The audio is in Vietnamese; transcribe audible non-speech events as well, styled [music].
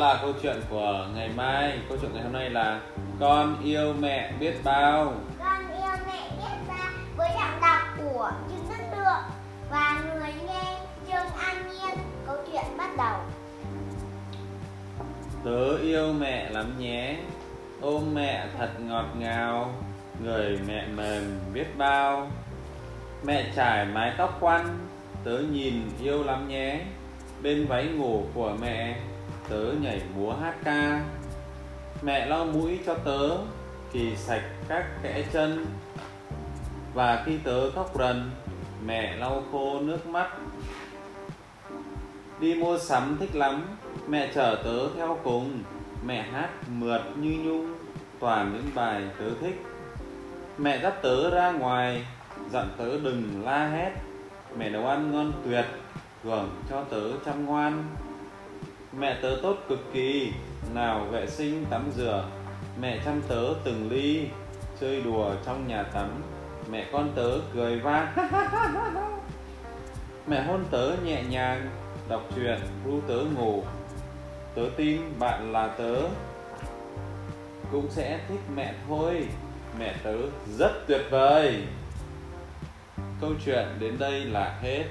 câu chuyện của ngày mai câu chuyện ngày hôm nay là con yêu mẹ biết bao Con yêu mẹ biết ba với giọng đọc của Trương Đức Lượng và người nghe Trương An Nhiên. Câu chuyện bắt đầu. tớ yêu mẹ lắm nhé ôm mẹ thật ngọt ngào người mẹ mềm biết bao mẹ trải mái tóc quăn tớ nhìn yêu lắm nhé bên váy ngủ của mẹ tớ nhảy múa hát ca. Mẹ lau mũi cho tớ kỳ sạch các kẽ chân. Và khi tớ khóc rần, mẹ lau khô nước mắt. Đi mua sắm thích lắm, mẹ chở tớ theo cùng. Mẹ hát mượt như nhung toàn những bài tớ thích. Mẹ dắt tớ ra ngoài, dặn tớ đừng la hét. Mẹ nấu ăn ngon tuyệt hưởng cho tớ chăm ngoan mẹ tớ tốt cực kỳ, nào vệ sinh tắm rửa. Mẹ chăm tớ từng ly, chơi đùa trong nhà tắm. Mẹ con tớ cười vang. [laughs] Mẹ hôn tớ nhẹ nhàng, đọc truyện, ru tớ ngủ. Tớ tin bạn là tớ. Cũng sẽ thích mẹ thôi. Mẹ tớ rất tuyệt vời. Câu chuyện đến đây là hết.